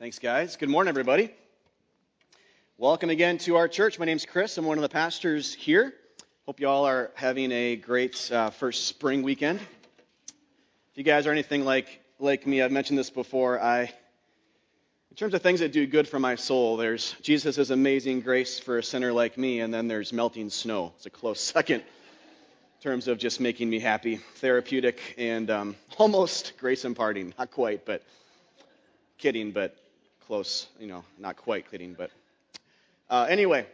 Thanks, guys. Good morning, everybody. Welcome again to our church. My name's Chris. I'm one of the pastors here. Hope you all are having a great uh, first spring weekend. If you guys are anything like like me, I've mentioned this before. I, in terms of things that do good for my soul, there's Jesus' amazing grace for a sinner like me, and then there's melting snow. It's a close second in terms of just making me happy, therapeutic, and um, almost grace imparting. Not quite, but kidding, but close, you know, not quite kidding, but uh, anyway,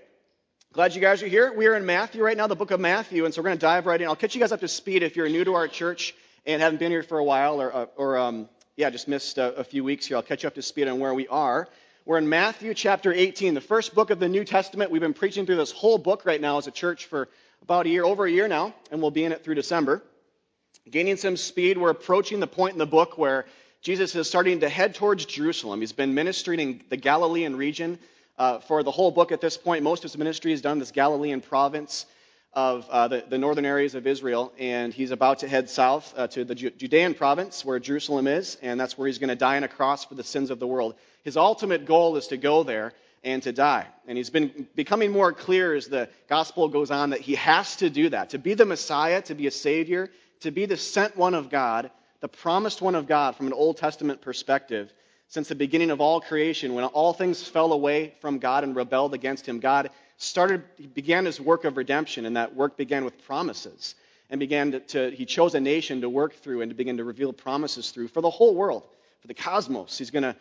glad you guys are here. We are in Matthew right now, the book of Matthew, and so we're going to dive right in. I'll catch you guys up to speed if you're new to our church and haven't been here for a while, or, uh, or um, yeah, just missed a, a few weeks here. I'll catch you up to speed on where we are. We're in Matthew chapter 18, the first book of the New Testament. We've been preaching through this whole book right now as a church for about a year, over a year now, and we'll be in it through December. Gaining some speed, we're approaching the point in the book where Jesus is starting to head towards Jerusalem. He's been ministering in the Galilean region uh, for the whole book at this point. Most of his ministry is done in this Galilean province of uh, the, the, northern areas of Israel, and he's about to head south uh, to the Judean province where Jerusalem is, and that's where he's going to die on a cross for the sins of the world. His ultimate goal is to go there and to die. And he's been becoming more clear as the gospel goes on that he has to do that. To be the Messiah, to be a Savior, to be the sent one of God, the promised one of God from an Old Testament perspective, since the beginning of all creation, when all things fell away from God and rebelled against him, God started, began his work of redemption, and that work began with promises. And began to, to, he chose a nation to work through and to begin to reveal promises through for the whole world, for the cosmos. He's going to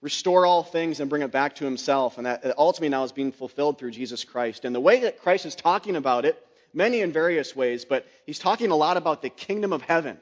restore all things and bring it back to himself. And that ultimately now is being fulfilled through Jesus Christ. And the way that Christ is talking about it, many in various ways, but he's talking a lot about the kingdom of heaven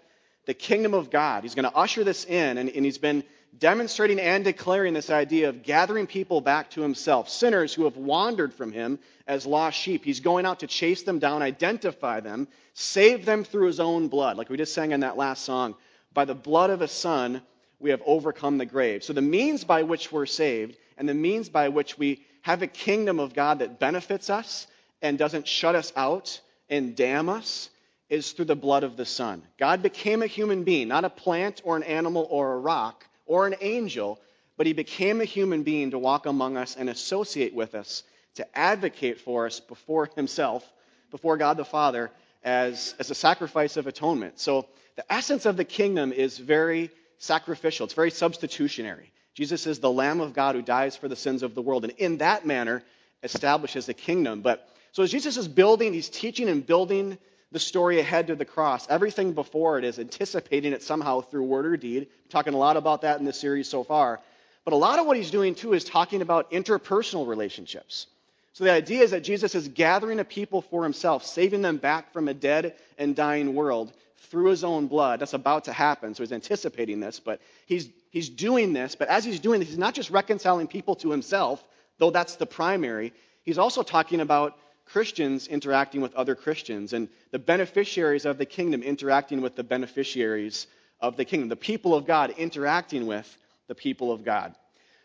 the kingdom of God. He's going to usher this in, and, and he's been demonstrating and declaring this idea of gathering people back to himself, sinners who have wandered from him as lost sheep. He's going out to chase them down, identify them, save them through his own blood, like we just sang in that last song. By the blood of a son, we have overcome the grave. So the means by which we're saved and the means by which we have a kingdom of God that benefits us and doesn't shut us out and damn us is through the blood of the Son. God became a human being, not a plant or an animal or a rock or an angel, but he became a human being to walk among us and associate with us, to advocate for us before himself, before God the Father, as, as a sacrifice of atonement. So the essence of the kingdom is very sacrificial, it's very substitutionary. Jesus is the Lamb of God who dies for the sins of the world, and in that manner establishes the kingdom. But so as Jesus is building, he's teaching and building the story ahead to the cross. Everything before it is anticipating it somehow through word or deed. Talking a lot about that in this series so far. But a lot of what he's doing too is talking about interpersonal relationships. So the idea is that Jesus is gathering a people for himself, saving them back from a dead and dying world through his own blood. That's about to happen. So he's anticipating this, but he's, he's doing this. But as he's doing this, he's not just reconciling people to himself, though that's the primary. He's also talking about Christians interacting with other Christians and the beneficiaries of the kingdom interacting with the beneficiaries of the kingdom, the people of God interacting with the people of God.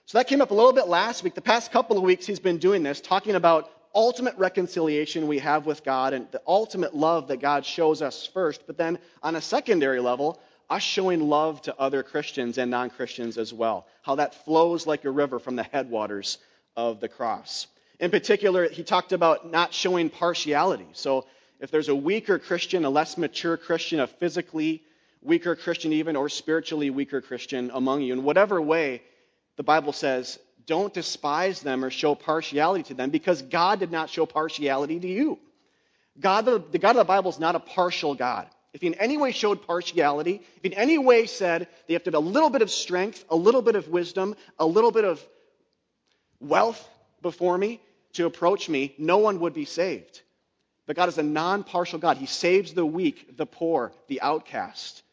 So that came up a little bit last week. The past couple of weeks, he's been doing this, talking about ultimate reconciliation we have with God and the ultimate love that God shows us first, but then on a secondary level, us showing love to other Christians and non Christians as well. How that flows like a river from the headwaters of the cross. In particular, he talked about not showing partiality. So if there's a weaker Christian, a less mature Christian, a physically weaker Christian, even, or spiritually weaker Christian among you, in whatever way, the Bible says, don't despise them or show partiality to them because God did not show partiality to you. God, the, the God of the Bible is not a partial God. If he in any way showed partiality, if he in any way said they have to have a little bit of strength, a little bit of wisdom, a little bit of wealth before me, to approach me, no one would be saved. But God is a non partial God. He saves the weak, the poor, the outcast,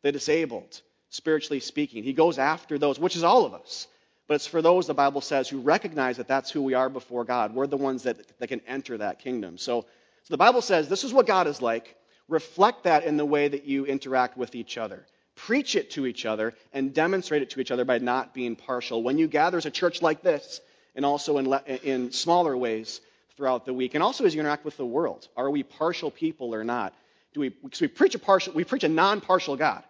the disabled, spiritually speaking. He goes after those, which is all of us. But it's for those, the Bible says, who recognize that that's who we are before God. We're the ones that, that can enter that kingdom. So, so the Bible says this is what God is like. Reflect that in the way that you interact with each other. Preach it to each other and demonstrate it to each other by not being partial. When you gather as a church like this, and also in, in smaller ways throughout the week. And also as you interact with the world. Are we partial people or not? Do we, because we preach a partial, we preach a non-partial God,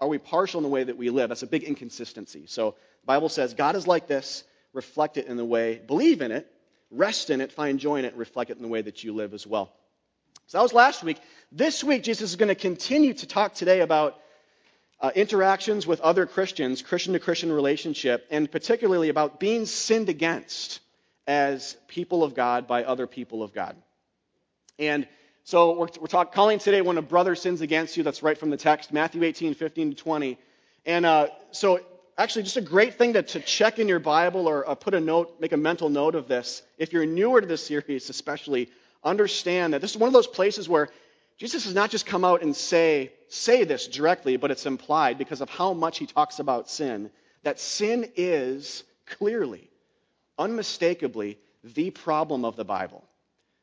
are we partial in the way that we live? That's a big inconsistency. So the Bible says God is like this, reflect it in the way, believe in it, rest in it, find joy in it, reflect it in the way that you live as well. So that was last week. This week, Jesus is going to continue to talk today about uh, interactions with other Christians, Christian to Christian relationship, and particularly about being sinned against as people of God by other people of God. And so we're, we're talk, calling today when a brother sins against you. That's right from the text, Matthew 18, 15 to 20. And uh, so actually just a great thing to, to check in your Bible or uh, put a note, make a mental note of this. If you're newer to this series, especially, understand that this is one of those places where Jesus does not just come out and say, say this directly, but it's implied because of how much he talks about sin, that sin is clearly, unmistakably, the problem of the Bible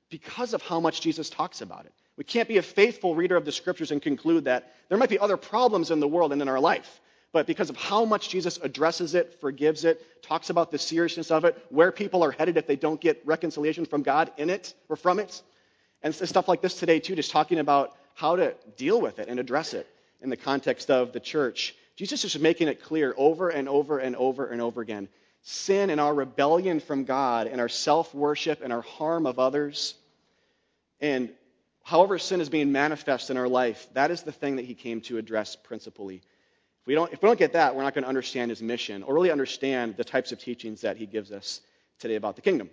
because of how much Jesus talks about it. We can't be a faithful reader of the scriptures and conclude that there might be other problems in the world and in our life. But because of how much Jesus addresses it, forgives it, talks about the seriousness of it, where people are headed if they don't get reconciliation from God in it or from it, and stuff like this today, too, just talking about how to deal with it and address it in the context of the church. Jesus is making it clear over and over and over and over again. Sin and our rebellion from God and our self worship and our harm of others, and however sin is being manifest in our life, that is the thing that he came to address principally. If we don't, if we don't get that, we're not going to understand his mission or really understand the types of teachings that he gives us today about the kingdom.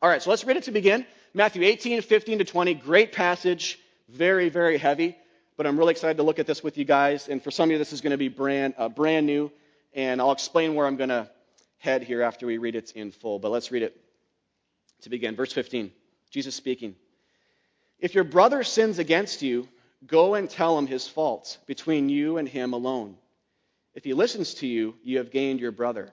All right, so let's read it to begin. Matthew 18, 15 to 20. Great passage. Very, very heavy. But I'm really excited to look at this with you guys. And for some of you, this is going to be brand, uh, brand new. And I'll explain where I'm going to head here after we read it in full. But let's read it to begin. Verse 15. Jesus speaking. If your brother sins against you, go and tell him his faults between you and him alone. If he listens to you, you have gained your brother.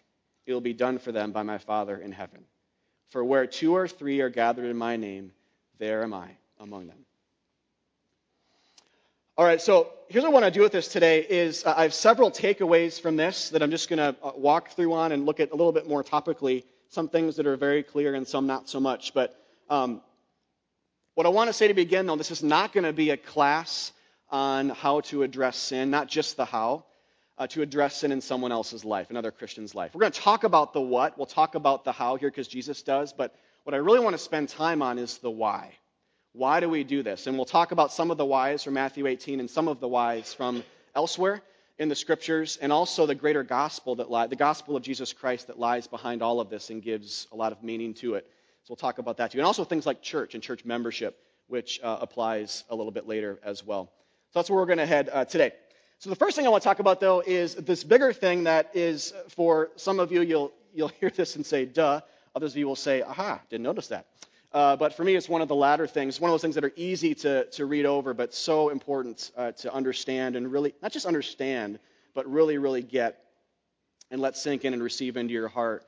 it will be done for them by my Father in heaven. For where two or three are gathered in my name, there am I among them. All right, so here's what I want to do with this today is uh, I have several takeaways from this that I'm just going to uh, walk through on and look at a little bit more topically. Some things that are very clear and some not so much. But um, what I want to say to begin, though, this is not going to be a class on how to address sin, not just the how uh, to address sin in someone else's life, another Christian's life. We're going to talk about the what. We'll talk about the how here because Jesus does. But what I really want to spend time on is the why. Why do we do this? And we'll talk about some of the whys from Matthew 18 and some of the whys from elsewhere in the scriptures, and also the greater gospel that li- the gospel of Jesus Christ that lies behind all of this and gives a lot of meaning to it. So we'll talk about that too, and also things like church and church membership, which uh, applies a little bit later as well. So that's where we're going to head uh, today. So the first thing I want to talk about, though, is this bigger thing that is for some of you, you'll, you'll hear this and say, duh. Others of you will say, aha, didn't notice that. Uh, but for me, it's one of the latter things, one of those things that are easy to, to read over, but so important uh, to understand and really, not just understand, but really, really get and let sink in and receive into your heart.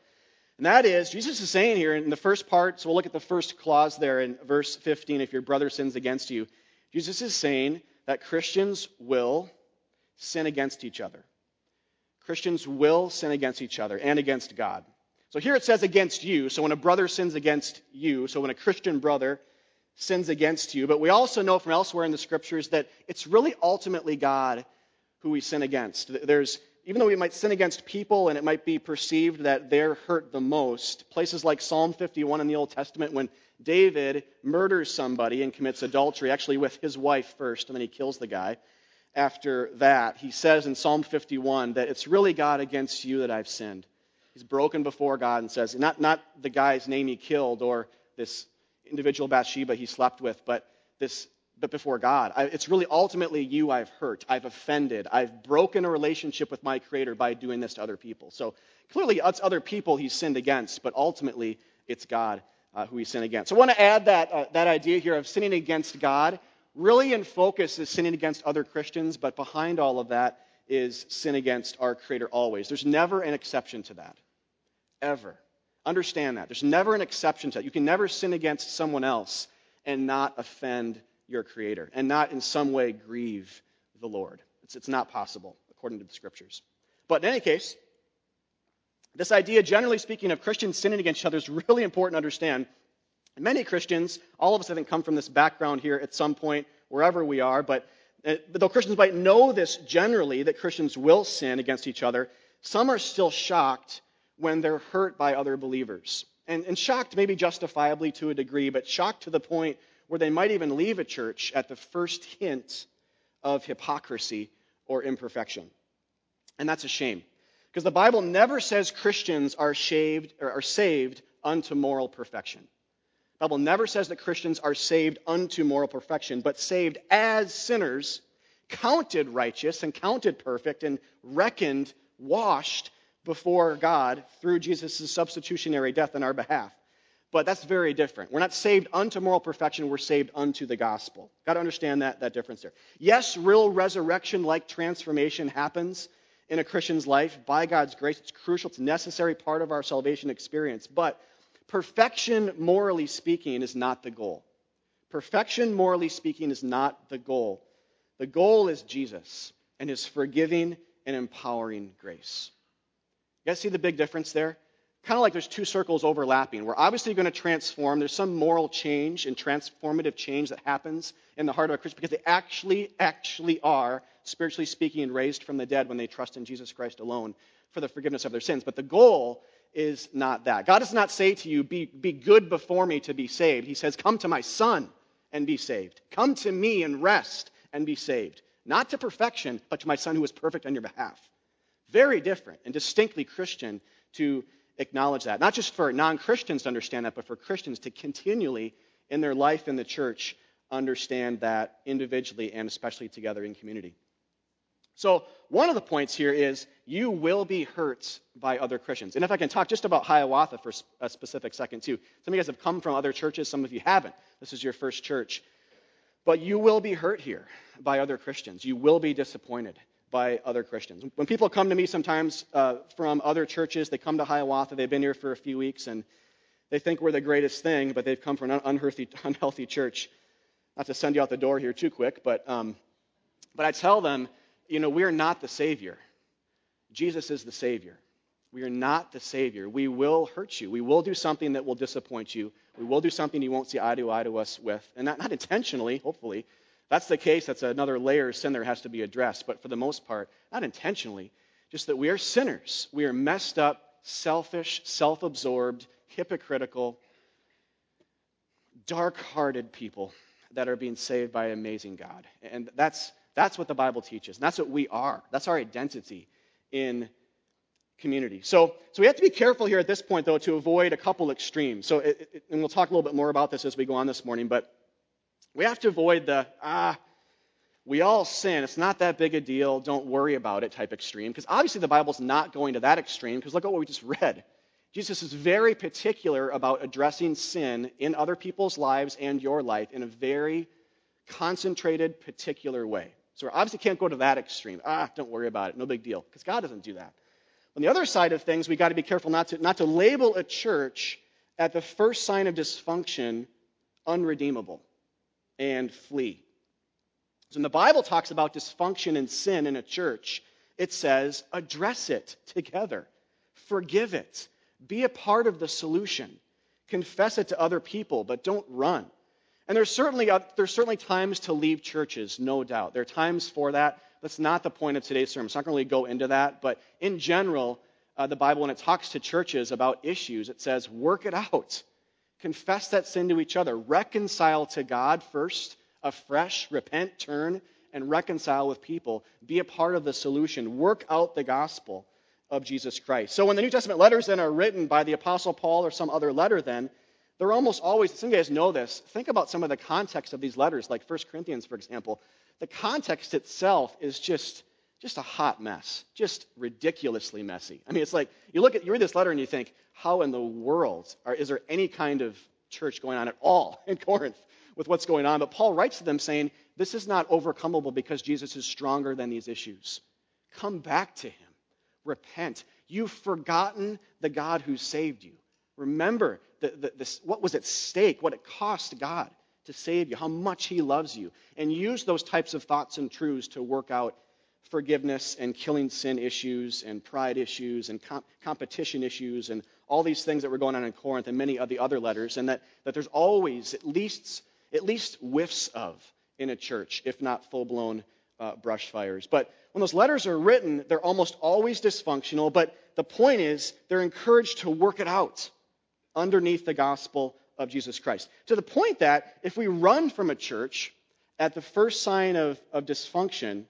And that is, Jesus is saying here in the first part, so we'll look at the first clause there in verse 15 if your brother sins against you. Jesus is saying that Christians will sin against each other. Christians will sin against each other and against God. So here it says against you. So when a brother sins against you, so when a Christian brother sins against you, but we also know from elsewhere in the scriptures that it's really ultimately God who we sin against. There's even though we might sin against people and it might be perceived that they're hurt the most, places like Psalm 51 in the Old Testament, when David murders somebody and commits adultery, actually with his wife first, and then he kills the guy, after that, he says in Psalm 51 that it's really God against you that I've sinned. He's broken before God and says, not, not the guy's name he killed or this individual Bathsheba he slept with, but this but before God. I, it's really ultimately you I've hurt. I've offended. I've broken a relationship with my Creator by doing this to other people. So clearly, it's other people he's sinned against, but ultimately, it's God uh, who he sinned against. So I want to add that, uh, that idea here of sinning against God really in focus is sinning against other Christians, but behind all of that is sin against our Creator always. There's never an exception to that. Ever. Understand that. There's never an exception to that. You can never sin against someone else and not offend your Creator and not in some way grieve the Lord. It's, it's not possible, according to the Scriptures. But in any case, this idea, generally speaking, of Christians sinning against each other is really important to understand. Many Christians, all of us, I think, come from this background here at some point, wherever we are, but, uh, but though Christians might know this generally, that Christians will sin against each other, some are still shocked when they're hurt by other believers. And, and shocked maybe justifiably to a degree, but shocked to the point where they might even leave a church at the first hint of hypocrisy or imperfection. And that's a shame. Because the Bible never says Christians are, shaved, or are saved unto moral perfection. Bible never says that Christians are saved unto moral perfection, but saved as sinners, counted righteous and counted perfect and reckoned washed before God through Jesus' substitutionary death on our behalf. But that's very different. We're not saved unto moral perfection, we're saved unto the gospel. Got to understand that, that difference there. Yes, real resurrection like transformation happens in a Christian's life by God's grace. It's crucial, it's a necessary part of our salvation experience. But perfection, morally speaking, is not the goal. Perfection, morally speaking, is not the goal. The goal is Jesus and his forgiving and empowering grace. You guys see the big difference there? Kind of like there's two circles overlapping. We're obviously going to transform. There's some moral change and transformative change that happens in the heart of a Christian because they actually, actually are, spiritually speaking, raised from the dead when they trust in Jesus Christ alone for the forgiveness of their sins. But the goal is not that. God does not say to you, be, be good before me to be saved. He says, Come to my Son and be saved. Come to me and rest and be saved. Not to perfection, but to my Son who is perfect on your behalf. Very different and distinctly Christian to acknowledge that. Not just for non Christians to understand that, but for Christians to continually, in their life in the church, understand that individually and especially together in community. So, one of the points here is you will be hurt by other Christians. And if I can talk just about Hiawatha for a specific second, too. Some of you guys have come from other churches, some of you haven't. This is your first church. But you will be hurt here by other Christians. You will be disappointed by other Christians. When people come to me sometimes uh, from other churches, they come to Hiawatha, they've been here for a few weeks, and they think we're the greatest thing, but they've come from an unhealthy, unhealthy church. Not to send you out the door here too quick, but, um, but I tell them, you know, we're not the Savior. Jesus is the Savior. We are not the Savior. We will hurt you. We will do something that will disappoint you. We will do something you won't see eye to eye to us with. And not, not intentionally, hopefully, that's the case, that's another layer of sin that has to be addressed. But for the most part, not intentionally, just that we are sinners. We are messed up, selfish, self absorbed, hypocritical, dark hearted people that are being saved by an amazing God. And that's, that's what the Bible teaches. And that's what we are. That's our identity in community. So, so we have to be careful here at this point, though, to avoid a couple extremes. So, it, it, and we'll talk a little bit more about this as we go on this morning, but we have to avoid the, ah, we all sin. It's not that big a deal. Don't worry about it type extreme. Because obviously the Bible's not going to that extreme, because look at what we just read. Jesus is very particular about addressing sin in other people's lives and your life in a very concentrated, particular way. So we obviously can't go to that extreme. Ah, don't worry about it. No big deal. Because God doesn't do that. On the other side of things, we've got to be careful not to, not to label a church at the first sign of dysfunction unredeemable and flee. So when the Bible talks about dysfunction and sin in a church, it says address it together, forgive it, be a part of the solution, confess it to other people, but don't run. And there's certainly, there's certainly times to leave churches, no doubt. There are times for that. That's not the point of today's sermon. It's not going to really go into that. But in general, uh, the Bible, when it talks to churches about issues, it says, work it out. Confess that sin to each other. Reconcile to God first, afresh. Repent, turn, and reconcile with people. Be a part of the solution. Work out the gospel of Jesus Christ. So when the New Testament letters then are written by the Apostle Paul or some other letter, then, they're almost always, some of you guys know this. Think about some of the context of these letters, like 1 Corinthians, for example. The context itself is just just a hot mess, just ridiculously messy. I mean, it's like you look at you read this letter and you think, how in the world are, is there any kind of church going on at all in Corinth with what's going on? But Paul writes to them saying, this is not overcomable because Jesus is stronger than these issues. come back to Him. Repent. You've forgotten the God who saved you. Remember the, the, this, what was at stake, what it cost God to save you, how much He loves you, and use those types of thoughts and truths to work out forgiveness and killing sin issues and pride issues and competition issues and all these things that were going on in Corinth and many of the other letters, and that, that there's always at least, at least whiffs of in a church, if not full blown uh, brush fires. But when those letters are written, they're almost always dysfunctional, but the point is they're encouraged to work it out underneath the gospel of Jesus Christ. To the point that if we run from a church at the first sign of, of dysfunction,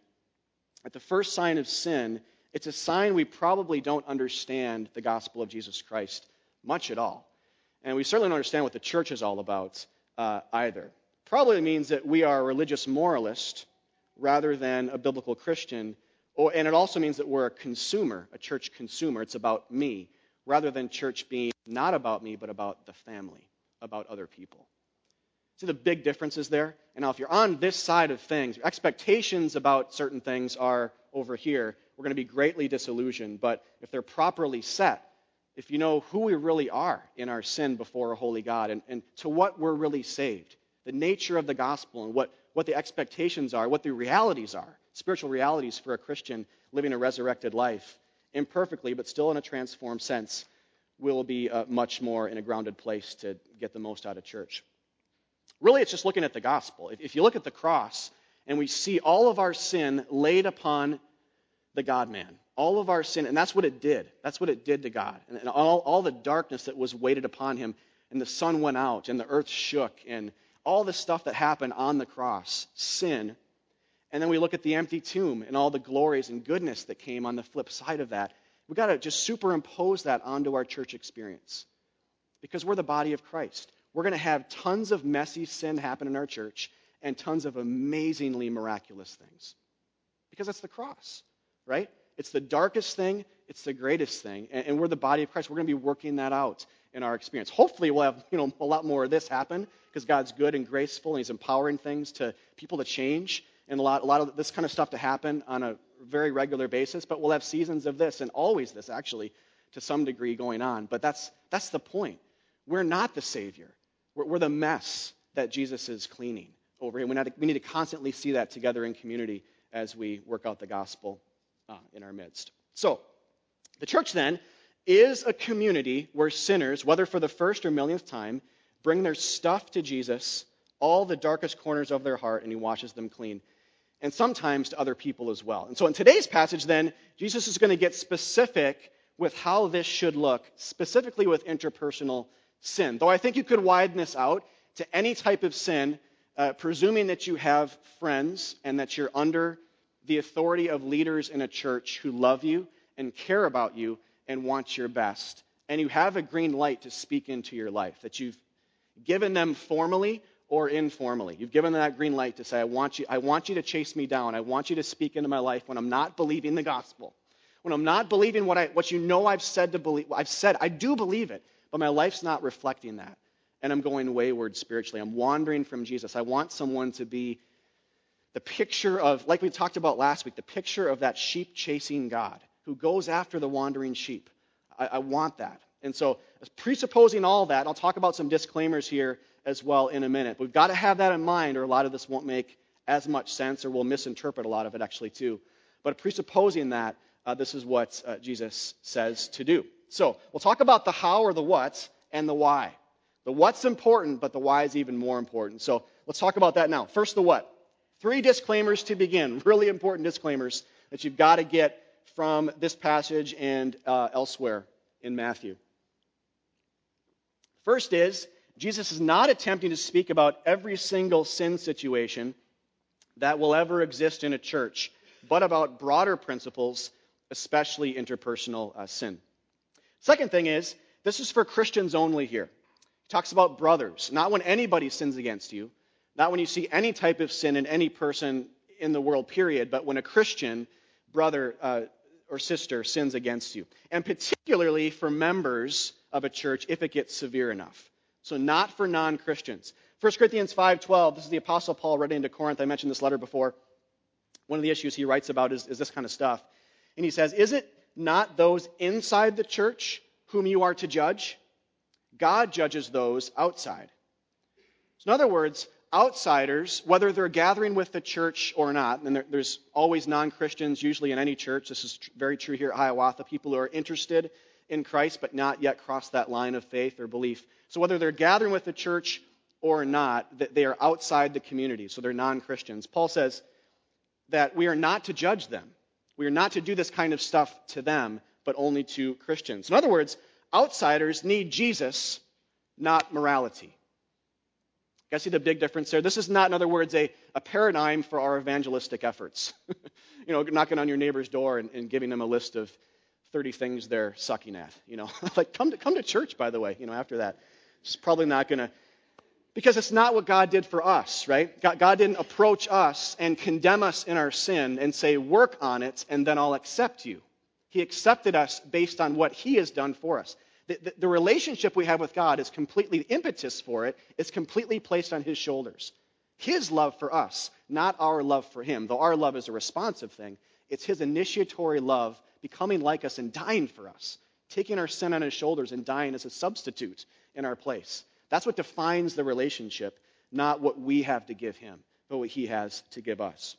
at the first sign of sin, it's a sign we probably don't understand the gospel of Jesus Christ much at all. And we certainly don't understand what the church is all about uh, either. Probably means that we are a religious moralist rather than a biblical Christian. Or, and it also means that we're a consumer, a church consumer. It's about me, rather than church being not about me, but about the family, about other people. See the big differences there? And now, if you're on this side of things, your expectations about certain things are over here. We're going to be greatly disillusioned. But if they're properly set, if you know who we really are in our sin before a holy God and, and to what we're really saved, the nature of the gospel and what, what the expectations are, what the realities are, spiritual realities for a Christian living a resurrected life, imperfectly, but still in a transformed sense, will be uh, much more in a grounded place to get the most out of church. Really, it's just looking at the gospel. If, if you look at the cross and we see all of our sin laid upon the God man, all of our sin, and that's what it did. That's what it did to God. And, and all, all the darkness that was weighted upon him, and the sun went out, and the earth shook, and all the stuff that happened on the cross, sin. And then we look at the empty tomb and all the glories and goodness that came on the flip side of that. We've got to just superimpose that onto our church experience because we're the body of Christ. We're going to have tons of messy sin happen in our church and tons of amazingly miraculous things because that's the cross, right? It's the darkest thing, it's the greatest thing, and, we're the body of Christ. We're going to be working that out in our experience. Hopefully, we'll have you know a lot more of this happen because God's good and graceful, and He's empowering things to people to change and a lot, a lot of this kind of stuff to happen on a very regular basis. But we'll have seasons of this and always this actually to some degree going on. But that's that's the point. We're not the Savior. We're, we're the mess that Jesus is cleaning over here. We, we need to constantly see that together in community as we work out the gospel uh, in our midst. So, the church then is a community where sinners, whether for the first or millionth time, bring their stuff to Jesus, all the darkest corners of their heart, and he washes them clean. And sometimes to other people as well. And so in today's passage, then, Jesus is going to get specific with how this should look, specifically with interpersonal sin. Though I think you could widen this out to any type of sin, uh, presuming that you have friends and that you're under the authority of leaders in a church who love you and care about you and want your best. And you have a green light to speak into your life, that you've given them formally or informally. You've given that green light to say, I want you, I want you to chase me down. I want you to speak into my life when I'm not believing the gospel. When I'm not believing what, I, what you know I've said to believe. I've said, I do believe it, but my life's not reflecting that. And I'm going wayward spiritually. I'm wandering from Jesus. I want someone to be the picture of, like we talked about last week, the picture of that sheep chasing God who goes after the wandering sheep. I, I want that. And so, presupposing all that, I'll talk about some disclaimers here as well in a minute. We've got to have that in mind, or a lot of this won't make as much sense, or we'll misinterpret a lot of it actually too. But presupposing that, uh, this is what uh, Jesus says to do. So, we'll talk about the how or the what and the why. The what's important, but the why is even more important. So, let's talk about that now. First, the what. Three disclaimers to begin, really important disclaimers that you've got to get from this passage and uh, elsewhere in Matthew. First is, Jesus is not attempting to speak about every single sin situation that will ever exist in a church, but about broader principles, especially interpersonal uh, sin. Second thing is, this is for Christians only here. He talks about brothers, not when anybody sins against you, not when you see any type of sin in any person in the world, period, but when a Christian brother uh, or sister sins against you. And particularly for members of a church if it gets severe enough. So not for non-Christians. 1 Corinthians 5.12, this is the Apostle Paul writing to Corinth. I mentioned this letter before. One of the issues he writes about is, is this kind of stuff. And he says, Is it not those inside the church whom you are to judge? God judges those outside. So, in other words, outsiders, whether they're gathering with the church or not, and there, there's always non Christians, usually in any church. This is tr- very true here at Hiawatha. People who are interested in Christ but not yet crossed that line of faith or belief. So, whether they're gathering with the church or not, that they are outside the community, so they're non Christians. Paul says that we are not to judge them. We are not to do this kind of stuff to them, but only to Christians. In other words, outsiders need Jesus, not morality. You guys see the big difference there? This is not, in other words, a, a paradigm for our evangelistic efforts. you know, knocking on your neighbor's door and, and, giving them a list of 30 things they're sucking at. You know, like come to, come to church, by the way, you know, after that. It's probably not to, because it's not what God did for us, right? God, God didn't approach us and condemn us in our sin and say, work on it and then I'll accept you. He accepted us based on what He has done for us. The, the, the, relationship we have with God is completely, the impetus for it. it is completely placed on His shoulders. His love for us, not our love for Him. Though our love is a responsive thing, it's His initiatory love becoming like us and dying for us, taking our sin on His shoulders and dying as a substitute in our place. That's what defines the relationship, not what we have to give Him, but what He has to give us.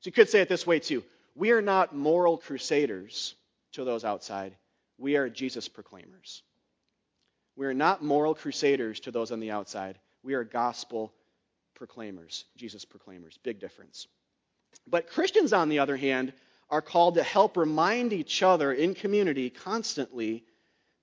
So you could say it this way too. We are not moral crusaders to those outside we are Jesus proclaimers. We are not moral crusaders to those on the outside. We are gospel proclaimers, Jesus proclaimers. Big difference. But Christians, on the other hand, are called to help remind each other in community constantly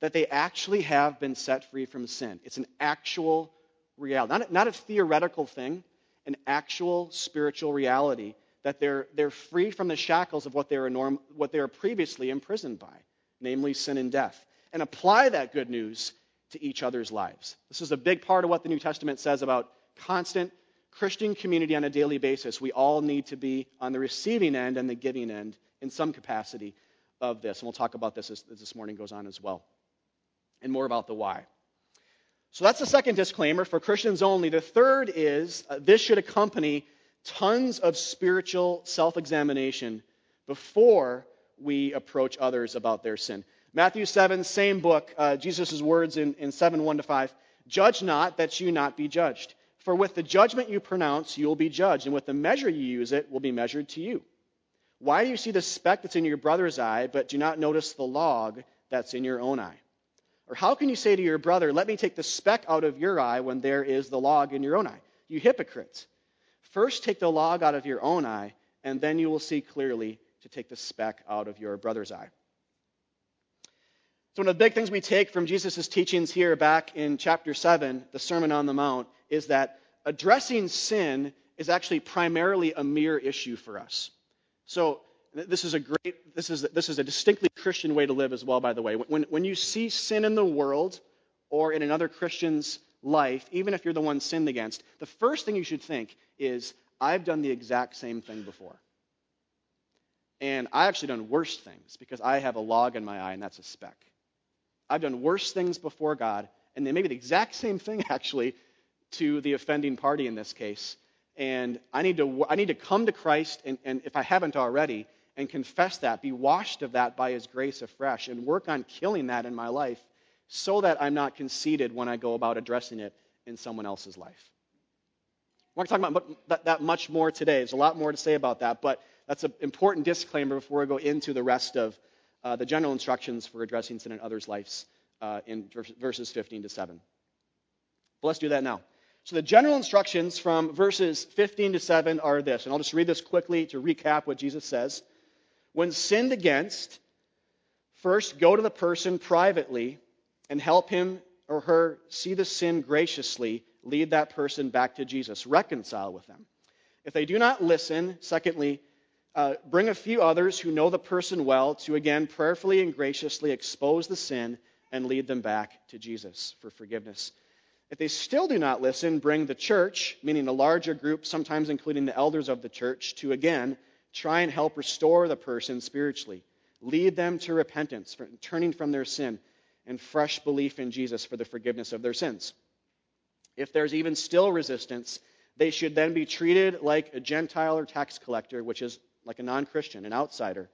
that they actually have been set free from sin. It's an actual reality, not a, not a theoretical thing, an actual spiritual reality that they're, they're free from the shackles of what they, were norm, what they were previously imprisoned by namely sin and death, and apply that good news to each other's lives. This is a big part of what the New Testament says about constant Christian community on a daily basis. We all need to be on the receiving end and the giving end in some capacity of this. And we'll talk about this as, as this morning goes on as well. And more about the why. So that's the second disclaimer for Christians only. The third is uh, this should accompany tons of spiritual self examination before we approach others about their sin. Matthew 7, same book, uh, Jesus' words in, in 7, 1 to 5. Judge not that you not be judged. For with the judgment you pronounce, you will be judged, and with the measure you use, it will be measured to you. Why do you see the speck that's in your brother's eye, but do not notice the log that's in your own eye? Or how can you say to your brother, Let me take the speck out of your eye when there is the log in your own eye? You hypocrites. First take the log out of your own eye, and then you will see clearly to take the speck out of your brother's eye. So, one of the big things we take from Jesus' teachings here back in chapter 7, the Sermon on the Mount, is that addressing sin is actually primarily a mere issue for us. So, this is a great, this is, this is a distinctly Christian way to live as well, by the way. When, when you see sin in the world or in another Christian's life, even if you're the one sinned against, the first thing you should think is, I've done the exact same thing before. And I've actually done worse things because I have a log in my eye, and that's a speck. I've done worse things before God, and they may be the exact same thing, actually, to the offending party in this case. And I need to, I need to come to Christ, and, and if I haven't already, and confess that, be washed of that by His grace afresh, and work on killing that in my life so that I'm not conceited when I go about addressing it in someone else's life. We're not talking about that, much more today. There's a lot more to say about that, but that's an important disclaimer before we go into the rest of uh, the general instructions for addressing sin in others' lives uh, in verses 15 to 7. But let's do that now. So the general instructions from verses 15 to 7 are this, and I'll just read this quickly to recap what Jesus says. When sinned against, first go to the person privately and help him or her see the sin graciously, lead that person back to Jesus, reconcile with them. If they do not listen, secondly, uh, bring a few others who know the person well to again prayerfully and graciously expose the sin and lead them back to Jesus for forgiveness. If they still do not listen, bring the church, meaning a larger group, sometimes including the elders of the church, to again try and help restore the person spiritually. Lead them to repentance, turning from their sin, and fresh belief in Jesus for the forgiveness of their sins. If there's even still resistance, they should then be treated like a Gentile or tax collector, which is like a non Christian, an outsider,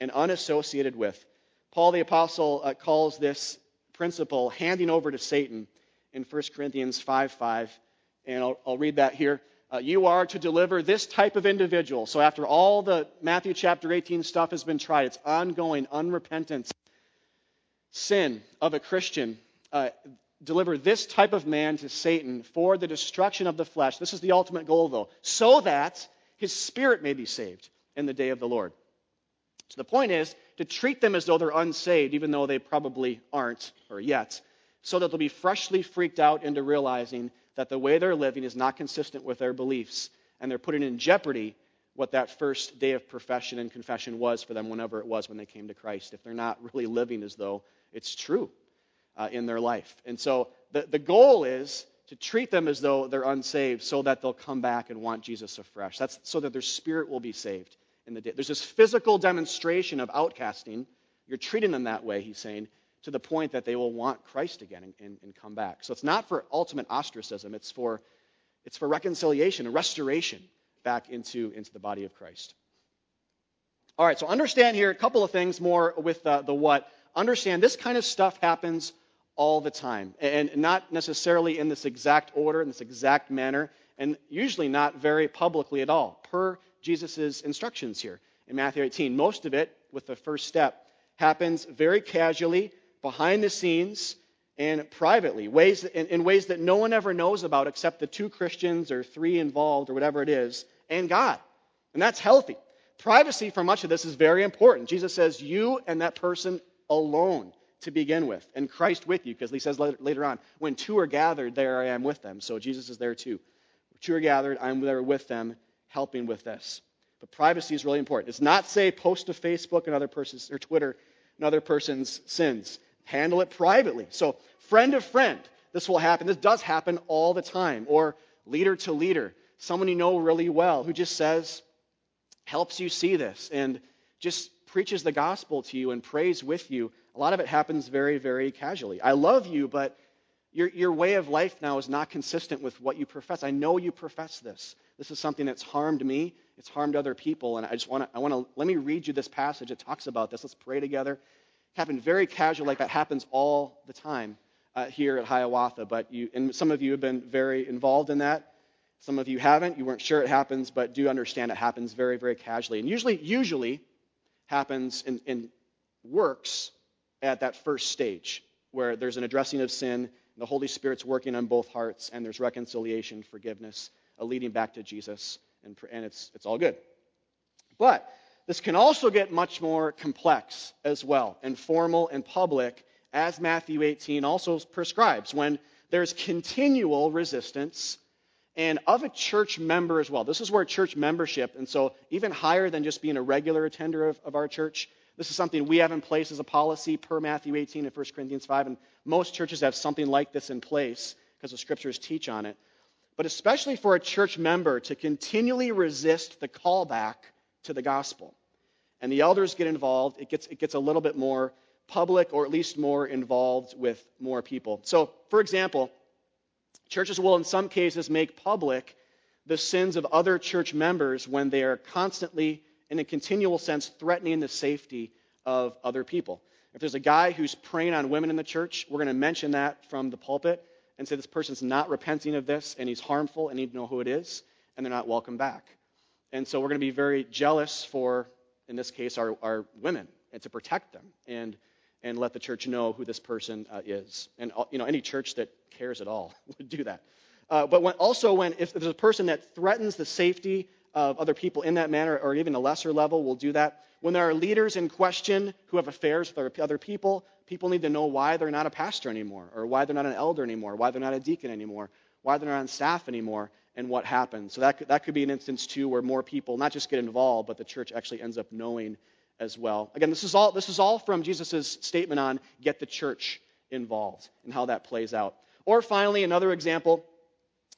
and unassociated with. Paul the Apostle uh, calls this principle handing over to Satan in 1 Corinthians 5 5. And I'll, I'll read that here. Uh, you are to deliver this type of individual. So after all the Matthew chapter 18 stuff has been tried, it's ongoing, unrepentant sin of a Christian. Uh, deliver this type of man to Satan for the destruction of the flesh. This is the ultimate goal, though, so that his spirit may be saved in the day of the Lord. So the point is to treat them as though they're unsaved, even though they probably aren't or yet, so that they'll be freshly freaked out into realizing that the way they're living is not consistent with their beliefs, and they're putting in jeopardy what that first day of profession and confession was for them, whenever it was when they came to Christ, if they're not really living as though it's true uh, in their life. And so the, the goal is to treat them as though they're unsaved so that they'll come back and want Jesus afresh. That's so that their spirit will be saved in the day. There's this physical demonstration of outcasting. You're treating them that way, he's saying, to the point that they will want Christ again and, and, and come back. So it's not for ultimate ostracism, it's for, it's for reconciliation and restoration back into, into the body of Christ. All right, so understand here a couple of things more with uh, the what. Understand this kind of stuff happens all the time, and not necessarily in this exact order, in this exact manner, and usually not very publicly at all, per Jesus' instructions here in Matthew 18. Most of it, with the first step, happens very casually, behind the scenes, and privately, ways in, in ways that no one ever knows about except the two Christians or three involved or whatever it is, and God. And that's healthy. Privacy for much of this is very important. Jesus says, You and that person alone to begin with, and Christ with you, because he says later on, when two are gathered, there I am with them. So Jesus is there too. When two are gathered, I'm there with them, helping with this. But privacy is really important. It's not say post to Facebook and other person's or Twitter another person's sins. Handle it privately. So friend of friend, this will happen. This does happen all the time. Or leader to leader, someone you know really well who just says, helps you see this and just preaches the gospel to you and prays with you, a lot of it happens very, very casually. I love you, but your, your way of life now is not consistent with what you profess. I know you profess this. This is something that's harmed me. It's harmed other people. And I just want to, I want to, let me read you this passage. It talks about this. Let's pray together. Happened very casual, like that happens all the time uh, here at Hiawatha. But you, and some of you have been very involved in that. Some of you haven't. You weren't sure it happens, but do understand it happens very, very casually. And usually, usually, happens in, in works at that first stage where there's an addressing of sin, the Holy Spirit's working on both hearts, and there's reconciliation, forgiveness, a leading back to Jesus, and, and it's, it's all good. But this can also get much more complex as well, and formal and public, as Matthew 18 also prescribes, when there's continual resistance and of a church member as well. This is where church membership, and so even higher than just being a regular attender of, of our church, this is something we have in place as a policy per Matthew 18 and 1 Corinthians 5, and most churches have something like this in place because the scriptures teach on it. But especially for a church member to continually resist the callback to the gospel. And the elders get involved, it gets, it gets a little bit more public or at least more involved with more people. So, for example, Churches will, in some cases, make public the sins of other church members when they are constantly, in a continual sense, threatening the safety of other people. If there's a guy who's preying on women in the church, we're going to mention that from the pulpit and say this person's not repenting of this and he's harmful and need to know who it is, and they're not welcome back. And so we're going to be very jealous for, in this case, our, our women and to protect them and, and let the church know who this person uh, is. And uh, you know, any church that cares at all would do that. Uh, but when, also, when if there's a person that threatens the safety of other people in that manner, or even a lesser level, will do that. When there are leaders in question who have affairs with other people, people need to know why they're not a pastor anymore, or why they're not an elder anymore, why they're not a deacon anymore, why they're not on staff anymore, and what happened. So that could, that could be an instance too where more people not just get involved, but the church actually ends up knowing as well. Again, this is all this is all from Jesus' statement on get the church involved and how that plays out. Or finally, another example,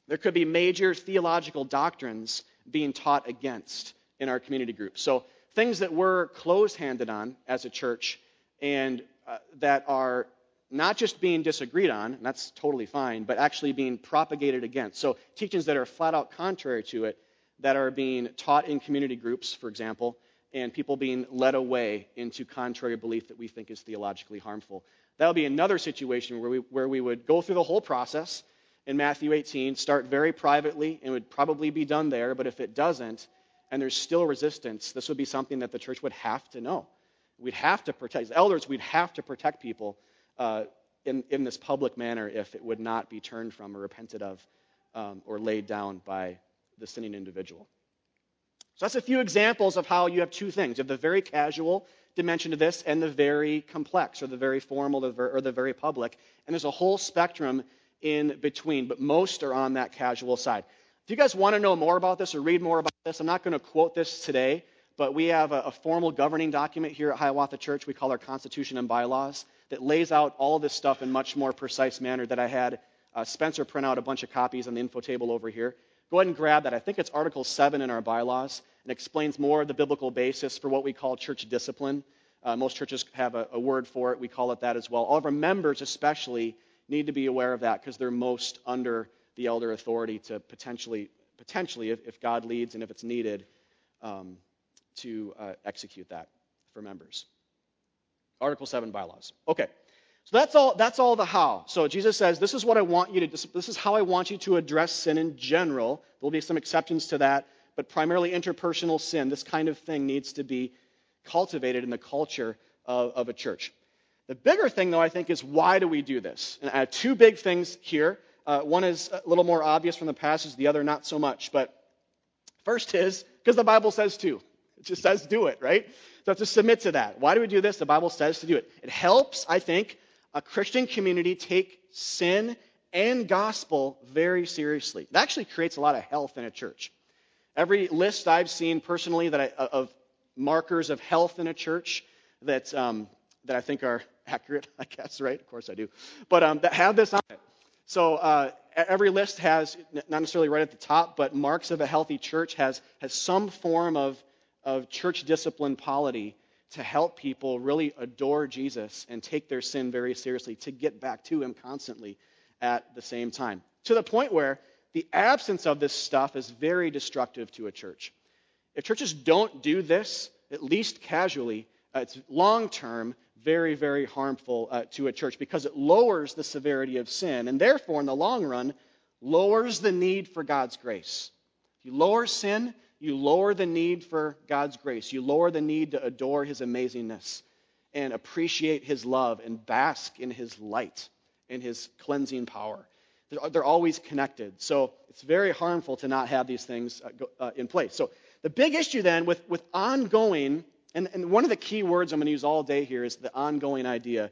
there could be major theological doctrines being taught against in our community group. So things that we're close-handed on as a church and uh, that are not just being disagreed on, and that's totally fine, but actually being propagated against. So teachings that are flat out contrary to it that are being taught in community groups, for example, and people being led away into contrary belief that we think is theologically harmful. That would be another situation where we, where we would go through the whole process in Matthew 18, start very privately, and would probably be done there, but if it doesn't, and there's still resistance, this would be something that the church would have to know. We'd have to protect, elders, we'd have to protect people uh, in, in this public manner if it would not be turned from or repented of um, or laid down by the sinning individual. So that's a few examples of how you have two things. You have the very casual dimension to this and the very complex or the very formal or the very public. And there's a whole spectrum in between, but most are on that casual side. If you guys want to know more about this or read more about this, I'm not going to quote this today, but we have a, a formal governing document here at Hiawatha Church we call our Constitution and Bylaws that lays out all this stuff in much more precise manner that I had uh, Spencer print out a bunch of copies on the info table over here. Go ahead and grab that. I think it's Article 7 in our bylaws and explains more of the biblical basis for what we call church discipline. Uh, most churches have a, a, word for it. We call it that as well. All of our members, especially, need to be aware of that because they're most under the elder authority to potentially, potentially, if, if God leads and if it's needed, um, to uh, execute that for members. Article 7 bylaws. Okay. So that's all, that's all the how. So Jesus says, this is what I want you to, this is how I want you to address sin in general. There'll be some exceptions to that, but primarily interpersonal sin, this kind of thing needs to be cultivated in the culture of, of a church. The bigger thing, though, I think, is why do we do this? And I have two big things here. Uh, one is a little more obvious from the passage, the other not so much. But first is because the Bible says to. It just says do it, right? So have to submit to that. Why do we do this? The Bible says to do it. It helps, I think, a Christian community take sin and gospel very seriously. It actually creates a lot of health in a church. Every list I've seen personally that I, of markers of health in a church that, um, that I think are accurate, I guess, right? Of course I do. But um, that have this on it. So uh, every list has, not necessarily right at the top, but marks of a healthy church has, has some form of, of church discipline polity to help people really adore Jesus and take their sin very seriously, to get back to Him constantly at the same time. To the point where the absence of this stuff is very destructive to a church. If churches don't do this, at least casually, uh, it's long term very, very harmful uh, to a church because it lowers the severity of sin and therefore, in the long run, lowers the need for God's grace. If you lower sin, you lower the need for God's grace. You lower the need to adore His amazingness and appreciate His love and bask in His light and His cleansing power. They're, they're always connected. So it's very harmful to not have these things uh, go, uh, in place. So the big issue then with, with ongoing, and, and one of the key words I'm going to use all day here is the ongoing idea.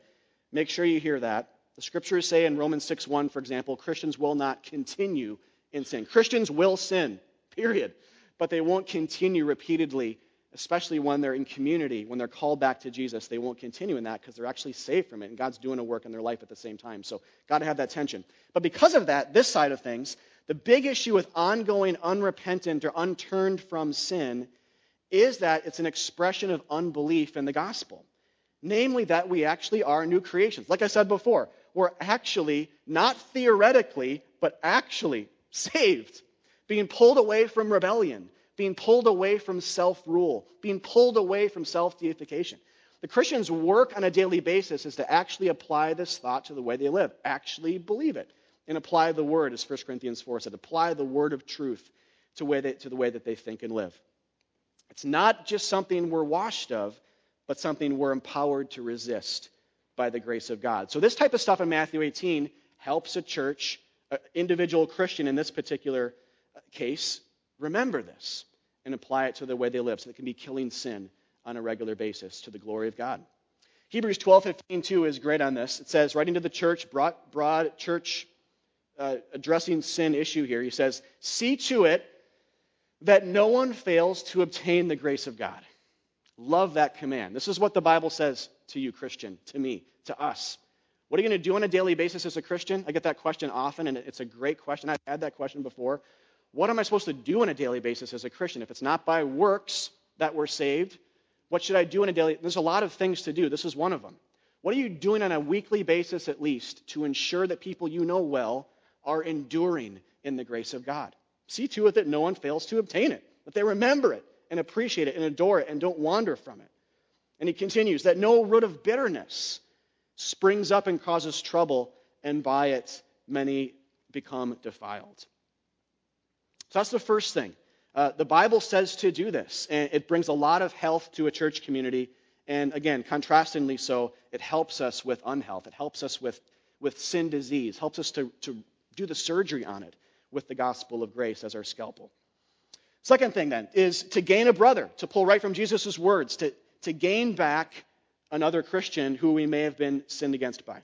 Make sure you hear that. The scriptures say in Romans 6:1, for example, Christians will not continue in sin. Christians will sin, period but they won't continue repeatedly, especially when they're in community, when they're called back to Jesus. They won't continue in that because they're actually saved from it, and God's doing a work in their life at the same time. So, got to have that tension. But because of that, this side of things, the big issue with ongoing unrepentant or unturned from sin is that it's an expression of unbelief in the gospel. Namely, that we actually are new creations. Like I said before, we're actually, not theoretically, but actually saved being pulled away from rebellion, being pulled away from self rule, being pulled away from self deification. The Christian's work on a daily basis is to actually apply this thought to the way they live, actually believe it, and apply the word, as 1 Corinthians 4 said, apply the word of truth to, way they, to the way that they think and live. It's not just something we're washed of, but something we're empowered to resist by the grace of God. So, this type of stuff in Matthew 18 helps a church, an individual Christian in this particular case, remember this and apply it to the way they live so they can be killing sin on a regular basis to the glory of God. Hebrews 12, 15, 2 is great on this. It says, writing to the church, broad, broad church uh, addressing sin issue here, he says, See to it that no one fails to obtain the grace of God. Love that command. This is what the Bible says to you, Christian, to me, to us. What are you going to do on a daily basis as a Christian? I get that question often, and it's a great question. I've had that question before. What am I supposed to do on a daily basis as a Christian? If it's not by works that we're saved, what should I do on a daily? There's a lot of things to do. This is one of them. What are you doing on a weekly basis at least to ensure that people you know well are enduring in the grace of God? See to it that no one fails to obtain it, that they remember it and appreciate it and adore it and don't wander from it. And he continues that no root of bitterness springs up and causes trouble, and by it many become defiled. So that's the first thing. Uh, the Bible says to do this, and it brings a lot of health to a church community. And again, contrastingly so, it helps us with unhealth. It helps us with, with sin disease, helps us to, to do the surgery on it with the gospel of grace as our scalpel. Second thing, then, is to gain a brother, to pull right from Jesus' words, to, to gain back another Christian who we may have been sinned against by.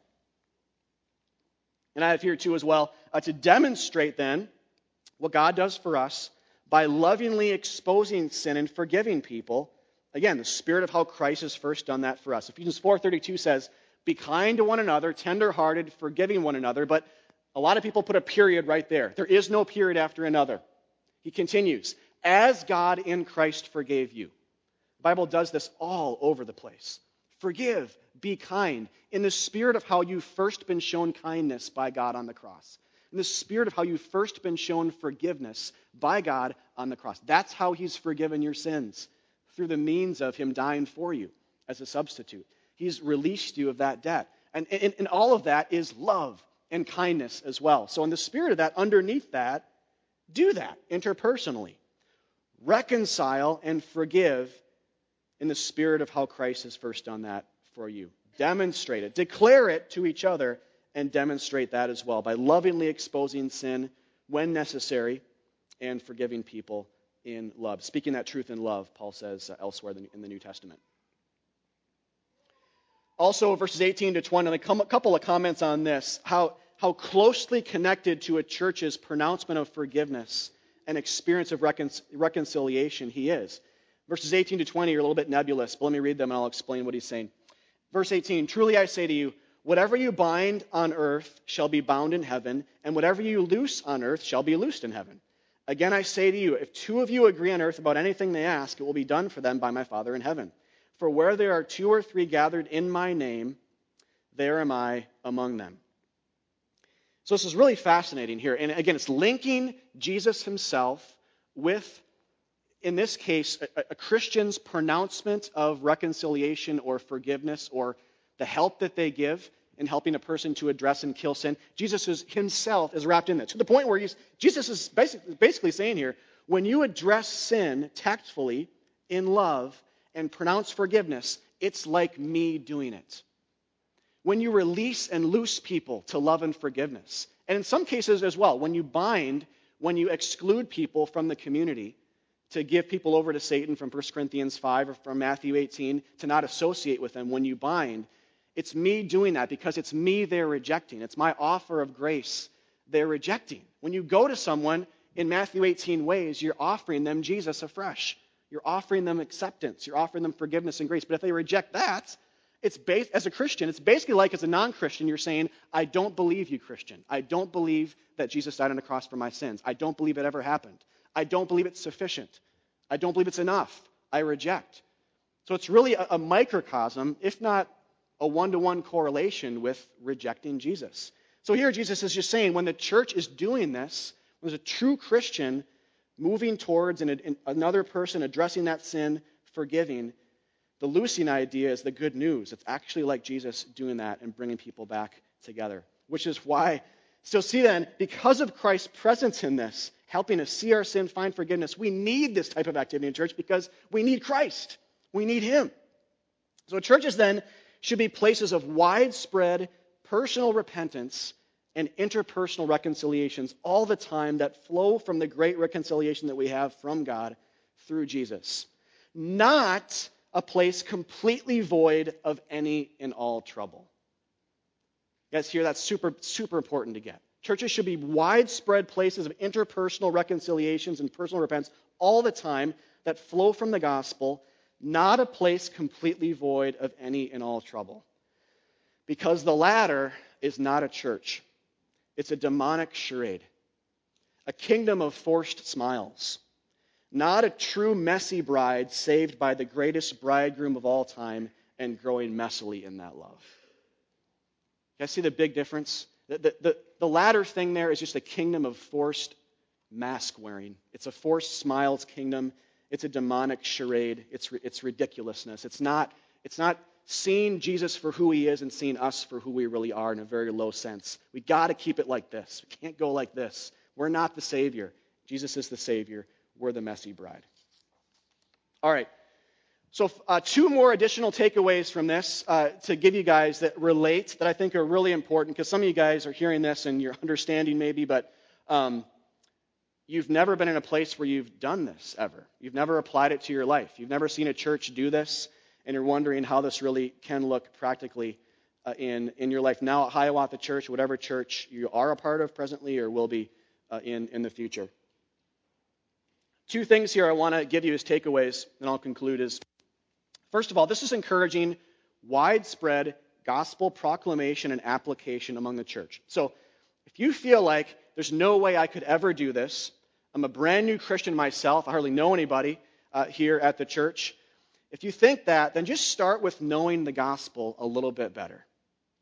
And I have here too as well uh, to demonstrate then what God does for us by lovingly exposing sin and forgiving people. Again, the spirit of how Christ has first done that for us. Ephesians 4:32 says, "Be kind to one another, tender-hearted, forgiving one another." But a lot of people put a period right there. There is no period after another. He continues, "As God in Christ forgave you." The Bible does this all over the place. Forgive, be kind, in the spirit of how you've first been shown kindness by God on the cross. In the spirit of how you've first been shown forgiveness by God on the cross. That's how He's forgiven your sins, through the means of Him dying for you as a substitute. He's released you of that debt. And, and, and all of that is love and kindness as well. So, in the spirit of that, underneath that, do that interpersonally. Reconcile and forgive in the spirit of how Christ has first done that for you. Demonstrate it. Declare it to each other and demonstrate that as well by lovingly exposing sin when necessary and forgiving people in love. Speaking that truth in love, Paul says uh, elsewhere in the New Testament. Also, verses 18 to 20, and a couple of comments on this how, how closely connected to a church's pronouncement of forgiveness and experience of recon- reconciliation he is. Verses 18 to 20 are a little bit nebulous, but let me read them and I'll explain what he's saying. Verse 18 Truly I say to you, whatever you bind on earth shall be bound in heaven, and whatever you loose on earth shall be loosed in heaven. Again I say to you, if two of you agree on earth about anything they ask, it will be done for them by my Father in heaven. For where there are two or three gathered in my name, there am I among them. So this is really fascinating here. And again, it's linking Jesus himself with in this case, a, a, Christian's pronouncement of reconciliation or forgiveness or the help that they give in helping a person to address and kill sin, Jesus is, himself is wrapped in that. To the point where he's, Jesus is basically, basically saying here when you address sin tactfully, in love, and pronounce forgiveness, it's like me doing it. When you release and loose people to love and forgiveness, and in some cases as well, when you bind, when you exclude people from the community, to give people over to Satan from 1 Corinthians 5 or from Matthew 18, to not associate with them when you bind. It's me doing that because it's me they're rejecting. It's my offer of grace they're rejecting. When you go to someone in Matthew 18 ways, you're offering them Jesus afresh. You're offering them acceptance. You're offering them forgiveness and grace. But if they reject that, it's based, as a Christian, it's basically like as a non Christian, you're saying, I don't believe you, Christian. I don't believe that Jesus died on the cross for my sins. I don't believe it ever happened. I don't believe it's sufficient. I don't believe it's enough. I reject. So it's really a, a microcosm, if not a one to one correlation with rejecting Jesus. So here Jesus is just saying when the church is doing this, when there's a true Christian moving towards an, another person addressing that sin, forgiving, the loosing idea is the good news. It's actually like Jesus doing that and bringing people back together, which is why. So, see then, because of Christ's presence in this, helping us see our sin, find forgiveness. We need this type of activity in church because we need Christ. We need Him. So churches then should be places of widespread personal repentance and interpersonal reconciliations all the time that flow from the great reconciliation that we have from God through Jesus. Not a place completely void of any and all trouble. Guys hear that's super, super important to get. Churches should be widespread places of interpersonal reconciliations and personal repentance all the time that flow from the gospel, not a place completely void of any and all trouble. Because the latter is not a church, it's a demonic charade, a kingdom of forced smiles, not a true messy bride saved by the greatest bridegroom of all time and growing messily in that love. You guys see the big difference? The, the, the, latter thing there is just a kingdom of forced mask wearing. It's a forced smiles kingdom, it's a demonic charade. It's, it's ridiculousness. It's not, it's not seeing Jesus for who he is and seeing us for who we really are in a very low sense. We got to keep it like this. We can't go like this. We're not the Savior. Jesus is the Savior. We're the messy bride. All right. So, uh, two more additional takeaways from this uh, to give you guys that relate that I think are really important because some of you guys are hearing this and you're understanding maybe, but um, you've never been in a place where you've done this ever. You've never applied it to your life. You've never seen a church do this, and you're wondering how this really can look practically uh, in, in your life now at Hiawatha Church, whatever church you are a part of presently or will be uh, in, in the future. Two things here I want to give you as takeaways, and I'll conclude is First of all, this is encouraging widespread gospel proclamation and application among the church. So if you feel like there's no way I could ever do this, I'm a brand new Christian myself, I hardly know anybody uh, here at the church. If you think that, then just start with knowing the gospel a little bit better.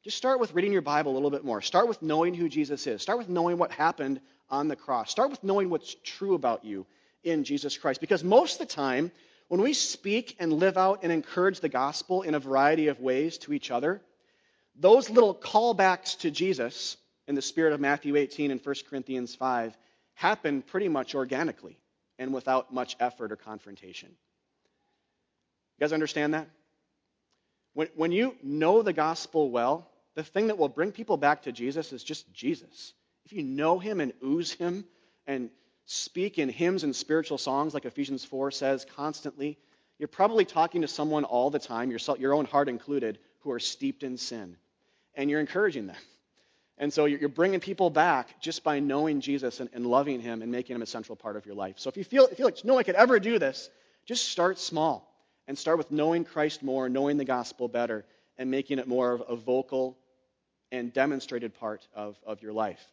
Just start with reading your Bible a little bit more. Start with knowing who Jesus is. Start with knowing what happened on the cross. Start with knowing what's true about you in Jesus Christ. Because most of the time, when we speak and live out and encourage the gospel in a variety of ways to each other, those little callbacks to Jesus in the spirit of Matthew 18 and 1 Corinthians 5 happen pretty much organically and without much effort or confrontation. You guys understand that? When, when you know the gospel well, the thing that will bring people back to Jesus is just Jesus. If you know him and ooze him and speak in hymns and spiritual songs, like Ephesians 4 says, constantly, you're probably talking to someone all the time, yourself, your own heart included, who are steeped in sin. And you're encouraging them. And so you're bringing people back just by knowing Jesus and, loving him and making him a central part of your life. So if you feel, feel like no one could ever do this, just start small and start with knowing Christ more, knowing the gospel better, and making it more of a vocal and demonstrated part of, of your life.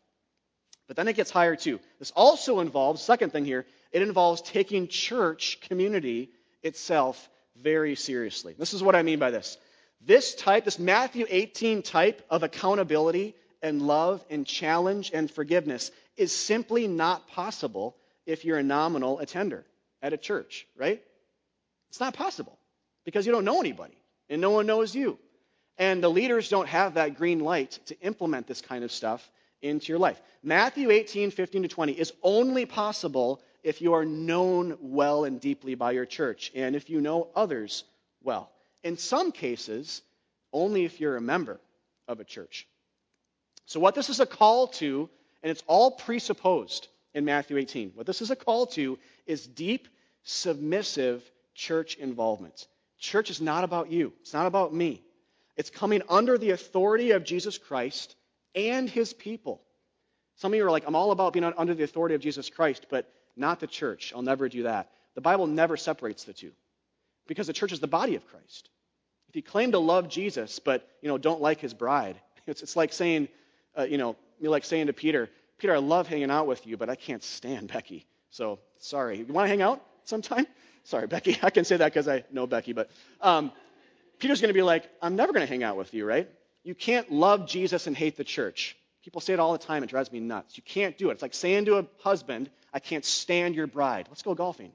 But then it gets higher too. This also involves, second thing here, it involves taking church community itself very seriously. This is what I mean by this. This type, this Matthew 18 type of accountability and love and challenge and forgiveness is simply not possible if you're a nominal attender at a church, right? It's not possible because you don't know anybody and no one knows you. And the leaders don't have that green light to implement this kind of stuff into your life. Matthew 18, 15 to 20 is only possible if you are known well and deeply by your church and if you know others well. In some cases, only if you're a member of a church. So, what this is a call to, and it's all presupposed in Matthew 18, what this is a call to is deep, submissive church involvement. Church is not about you, it's not about me. It's coming under the authority of Jesus Christ and his people. Some of you are like, I'm all about being under the authority of Jesus Christ, but not the church. I'll never do that. The Bible never separates the two because the church is the body of Christ. If you claim to love Jesus, but you know don't like his bride, it's, it's like saying, uh, you know, like saying to Peter, Peter, I love hanging out with you, but I can't stand Becky. So sorry. You want to hang out sometime? Sorry, Becky. I can say that because I know Becky, but um, Peter's going to be like, I'm never going to hang out with you, right? You can't love Jesus and hate the church. People say it all the time. It drives me nuts. You can't do it. It's like saying to a husband, I can't stand your bride. Let's go golfing.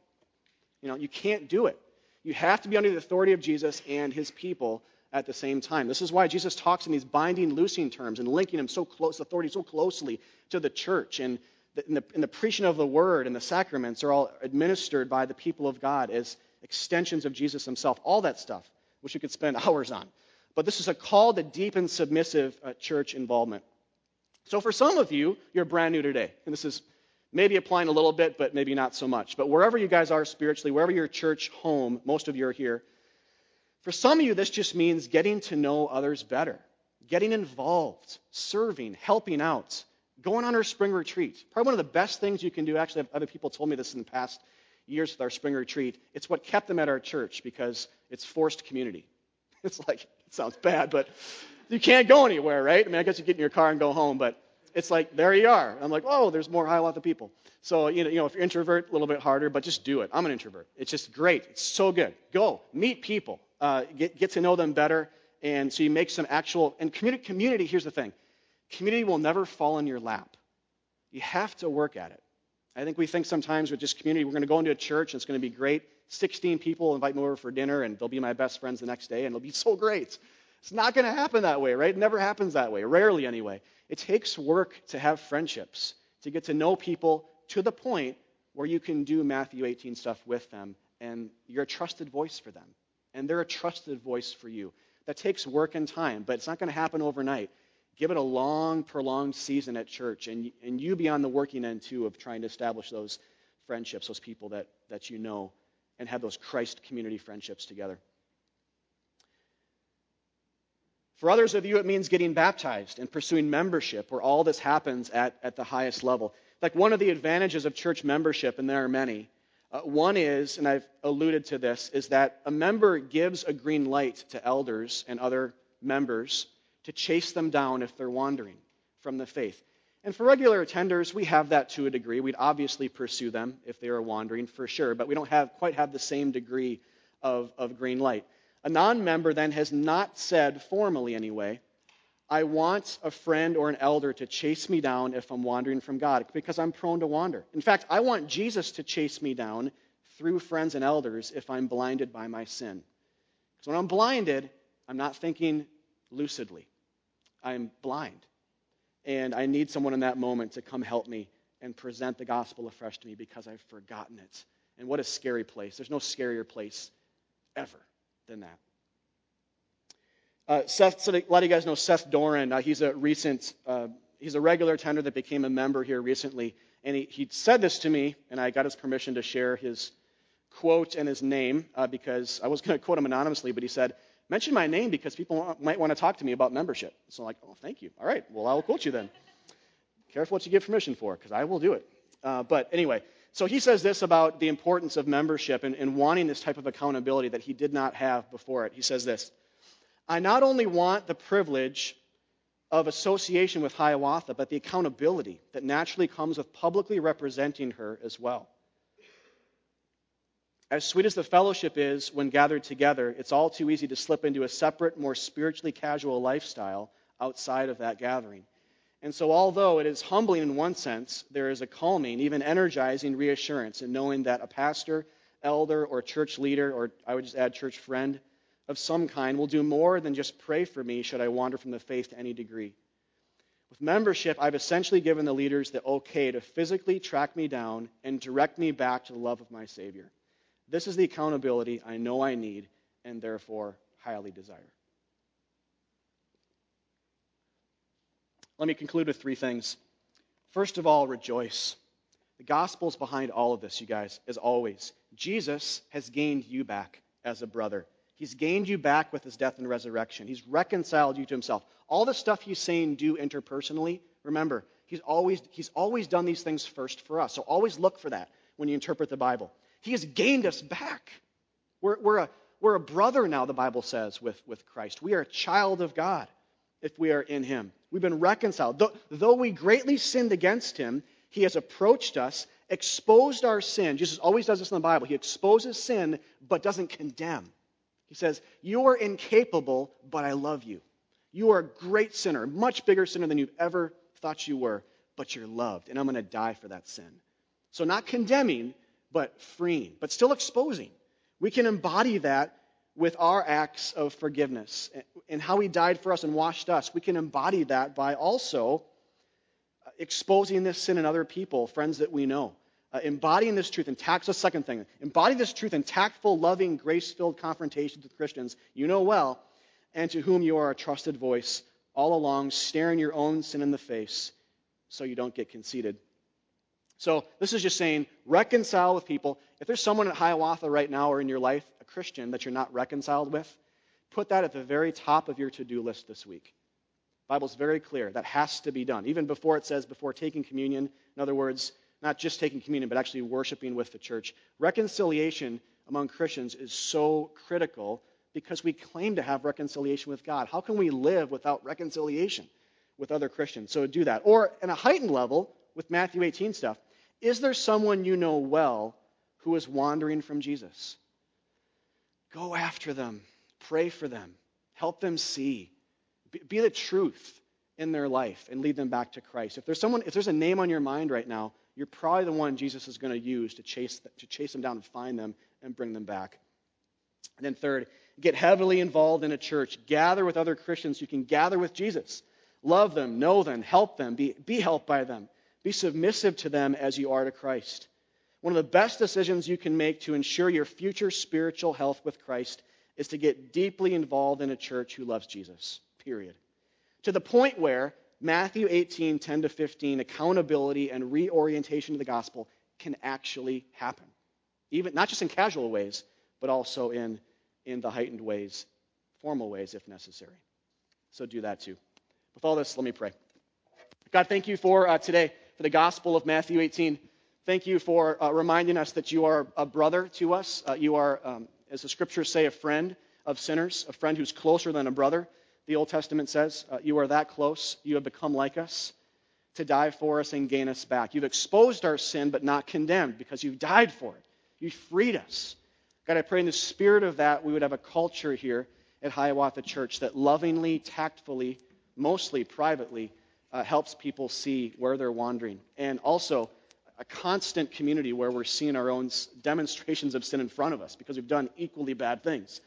You know, you can't do it. You have to be under the authority of Jesus and his people at the same time. This is why Jesus talks in these binding, loosing terms and linking him so close, authority so closely to the church. And the, and, the, and the preaching of the word and the sacraments are all administered by the people of God as extensions of Jesus himself. All that stuff, which we could spend hours on. But this is a call to deep and submissive uh, church involvement. So for some of you, you're brand new today. And this is maybe applying a little bit, but maybe not so much. But wherever you guys are spiritually, wherever your church home, most of you are here. For some of you, this just means getting to know others better, getting involved, serving, helping out, going on our spring retreat. Probably one of the best things you can do, actually, other people told me this in the past years with our spring retreat. It's what kept them at our church because it's forced community. It's like, it sounds bad, but you can't go anywhere, right? I mean, I guess you get in your car and go home, but it's like, there you are. I'm like, oh, there's more Hiawatha people. So, you know, you know, if you're introvert, a little bit harder, but just do it. I'm an introvert. It's just great. It's so good. Go, meet people, uh, get, get to know them better, and so you make some actual, and community, community, here's the thing. Community will never fall in your lap. You have to work at it. I think we think sometimes with just community, we're going to go into a church and it's going to be great. 16 people invite me over for dinner and they'll be my best friends the next day and it'll be so great. It's not going to happen that way, right? It never happens that way, rarely anyway. It takes work to have friendships, to get to know people to the point where you can do Matthew 18 stuff with them and you're a trusted voice for them. And they're a trusted voice for you. That takes work and time, but it's not going to happen overnight. Give it a long, prolonged season at church, and, and you be on the working end too of trying to establish those friendships, those people that, that you know, and have those Christ community friendships together. For others of you, it means getting baptized and pursuing membership, where all this happens at, at the highest level. Like one of the advantages of church membership, and there are many, uh, one is, and I've alluded to this, is that a member gives a green light to elders and other members to chase them down if they're wandering from the faith. And for regular attenders, we have that to a degree. We'd obviously pursue them if they are wandering, for sure, but we don't have, quite have the same degree of, of green light. A non member then has not said, formally anyway, I want a friend or an elder to chase me down if I'm wandering from God because I'm prone to wander. In fact, I want Jesus to chase me down through friends and elders if I'm blinded by my sin. Because when I'm blinded, I'm not thinking lucidly. I'm blind. And I need someone in that moment to come help me and present the gospel afresh to me because I've forgotten it. And what a scary place. There's no scarier place ever than that. Uh, Seth, so to let you guys know, Seth Doran, uh, he's a recent, uh, he's a regular attender that became a member here recently. And he, he said this to me, and I got his permission to share his quote and his name uh, because I was going to quote him anonymously, but he said, mention my name because people might want to talk to me about membership. So I'm like, oh, thank you. All right, well, I will quote you then. Careful what you give permission for because I will do it. Uh, but anyway, so he says this about the importance of membership and, and wanting this type of accountability that he did not have before it. He says this. I not only want the privilege of association with Hiawatha, but the accountability that naturally comes with publicly representing her as well. As sweet as the fellowship is when gathered together, it's all too easy to slip into a separate, more spiritually casual lifestyle outside of that gathering. And so, although it is humbling in one sense, there is a calming, even energizing reassurance in knowing that a pastor, elder, or church leader, or I would just add church friend, of some kind will do more than just pray for me should I wander from the faith to any degree. With membership, I've essentially given the leaders the okay to physically track me down and direct me back to the love of my Savior. This is the accountability I know I need and therefore highly desire. Let me conclude with three things. First of all, rejoice. The gospel's behind all of this, you guys, as always. Jesus has gained you back as a brother. He's gained you back with his death and resurrection. He's reconciled you to himself. All the stuff he's saying do interpersonally, remember, he's always, he's always done these things first for us. So always look for that when you interpret the Bible. He has gained us back. We're, we're, a, we're a brother now, the Bible says, with, with Christ. We are a child of God if we are in him. We've been reconciled. Though, though we greatly sinned against him, he has approached us, exposed our sin. Jesus always does this in the Bible. He exposes sin, but doesn't condemn. He says, You are incapable, but I love you. You are a great sinner, much bigger sinner than you've ever thought you were, but you're loved, and I'm going to die for that sin. So, not condemning, but freeing, but still exposing. We can embody that with our acts of forgiveness eh, and how He died for us and washed us. We can embody that by also uh, exposing this sin in other people, friends that we know uh, embodying this truth and tact. The second thing, embody this truth in tactful, loving, grace-filled confrontations with Christians you know well, and to whom you are a trusted voice all along, staring your own sin in the face, so you don't get conceited. So this is just saying reconcile with people. If there's someone at Hiawatha right now or in your life, a Christian that you're not reconciled with, put that at the very top of your to-do list this week. Bible's very clear. That has to be done. Even before it says before taking communion. In other words, not just taking communion, but actually worshiping with the church. Reconciliation among Christians is so critical because we claim to have reconciliation with God. How can we live without reconciliation with other Christians? So do that. Or, in a heightened level, with Matthew 18 stuff, is there someone you know well who is wandering from Jesus? Go after them, pray for them, help them see, be the truth in their life, and lead them back to Christ. If there's someone, if there's a name on your mind right now, you're probably the one Jesus is going to use to chase, to chase them down and find them and bring them back. And then, third, get heavily involved in a church. Gather with other Christians who can gather with Jesus. Love them, know them, help them, be, be helped by them. Be submissive to them as you are to Christ. One of the best decisions you can make to ensure your future spiritual health with Christ is to get deeply involved in a church who loves Jesus, period. To the point where Matthew 18, 10 to 15, accountability and reorientation to the gospel can actually happen. Even, not just in casual ways, but also in, in the heightened ways, formal ways if necessary. So do that too. With all this, let me pray. God, thank you for uh, today, for the gospel of Matthew 18. Thank you for uh, reminding us that you are a brother to us. Uh, you are, um, as the scriptures say, a friend of sinners, a friend who's closer than a brother. The Old Testament says, uh, You are that close. You have become like us to die for us and gain us back. You've exposed our sin, but not condemned because you've died for it. You freed us. God, I pray in the spirit of that, we would have a culture here at Hiawatha Church that lovingly, tactfully, mostly privately, uh, helps people see where they're wandering. And also, a constant community where we're seeing our own demonstrations of sin in front of us because we've done equally bad things.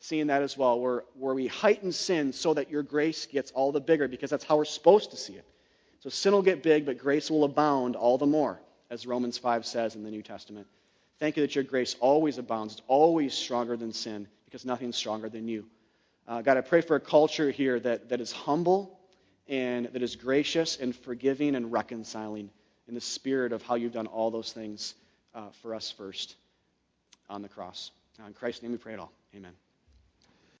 Seeing that as well, where, where we heighten sin so that your grace gets all the bigger because that's how we're supposed to see it. So sin will get big, but grace will abound all the more, as Romans 5 says in the New Testament. Thank you that your grace always abounds. It's always stronger than sin because nothing's stronger than you. Uh, God, I pray for a culture here that, that is humble and that is gracious and forgiving and reconciling in the spirit of how you've done all those things uh, for us first on the cross. Now, in Christ's name we pray it all. Amen.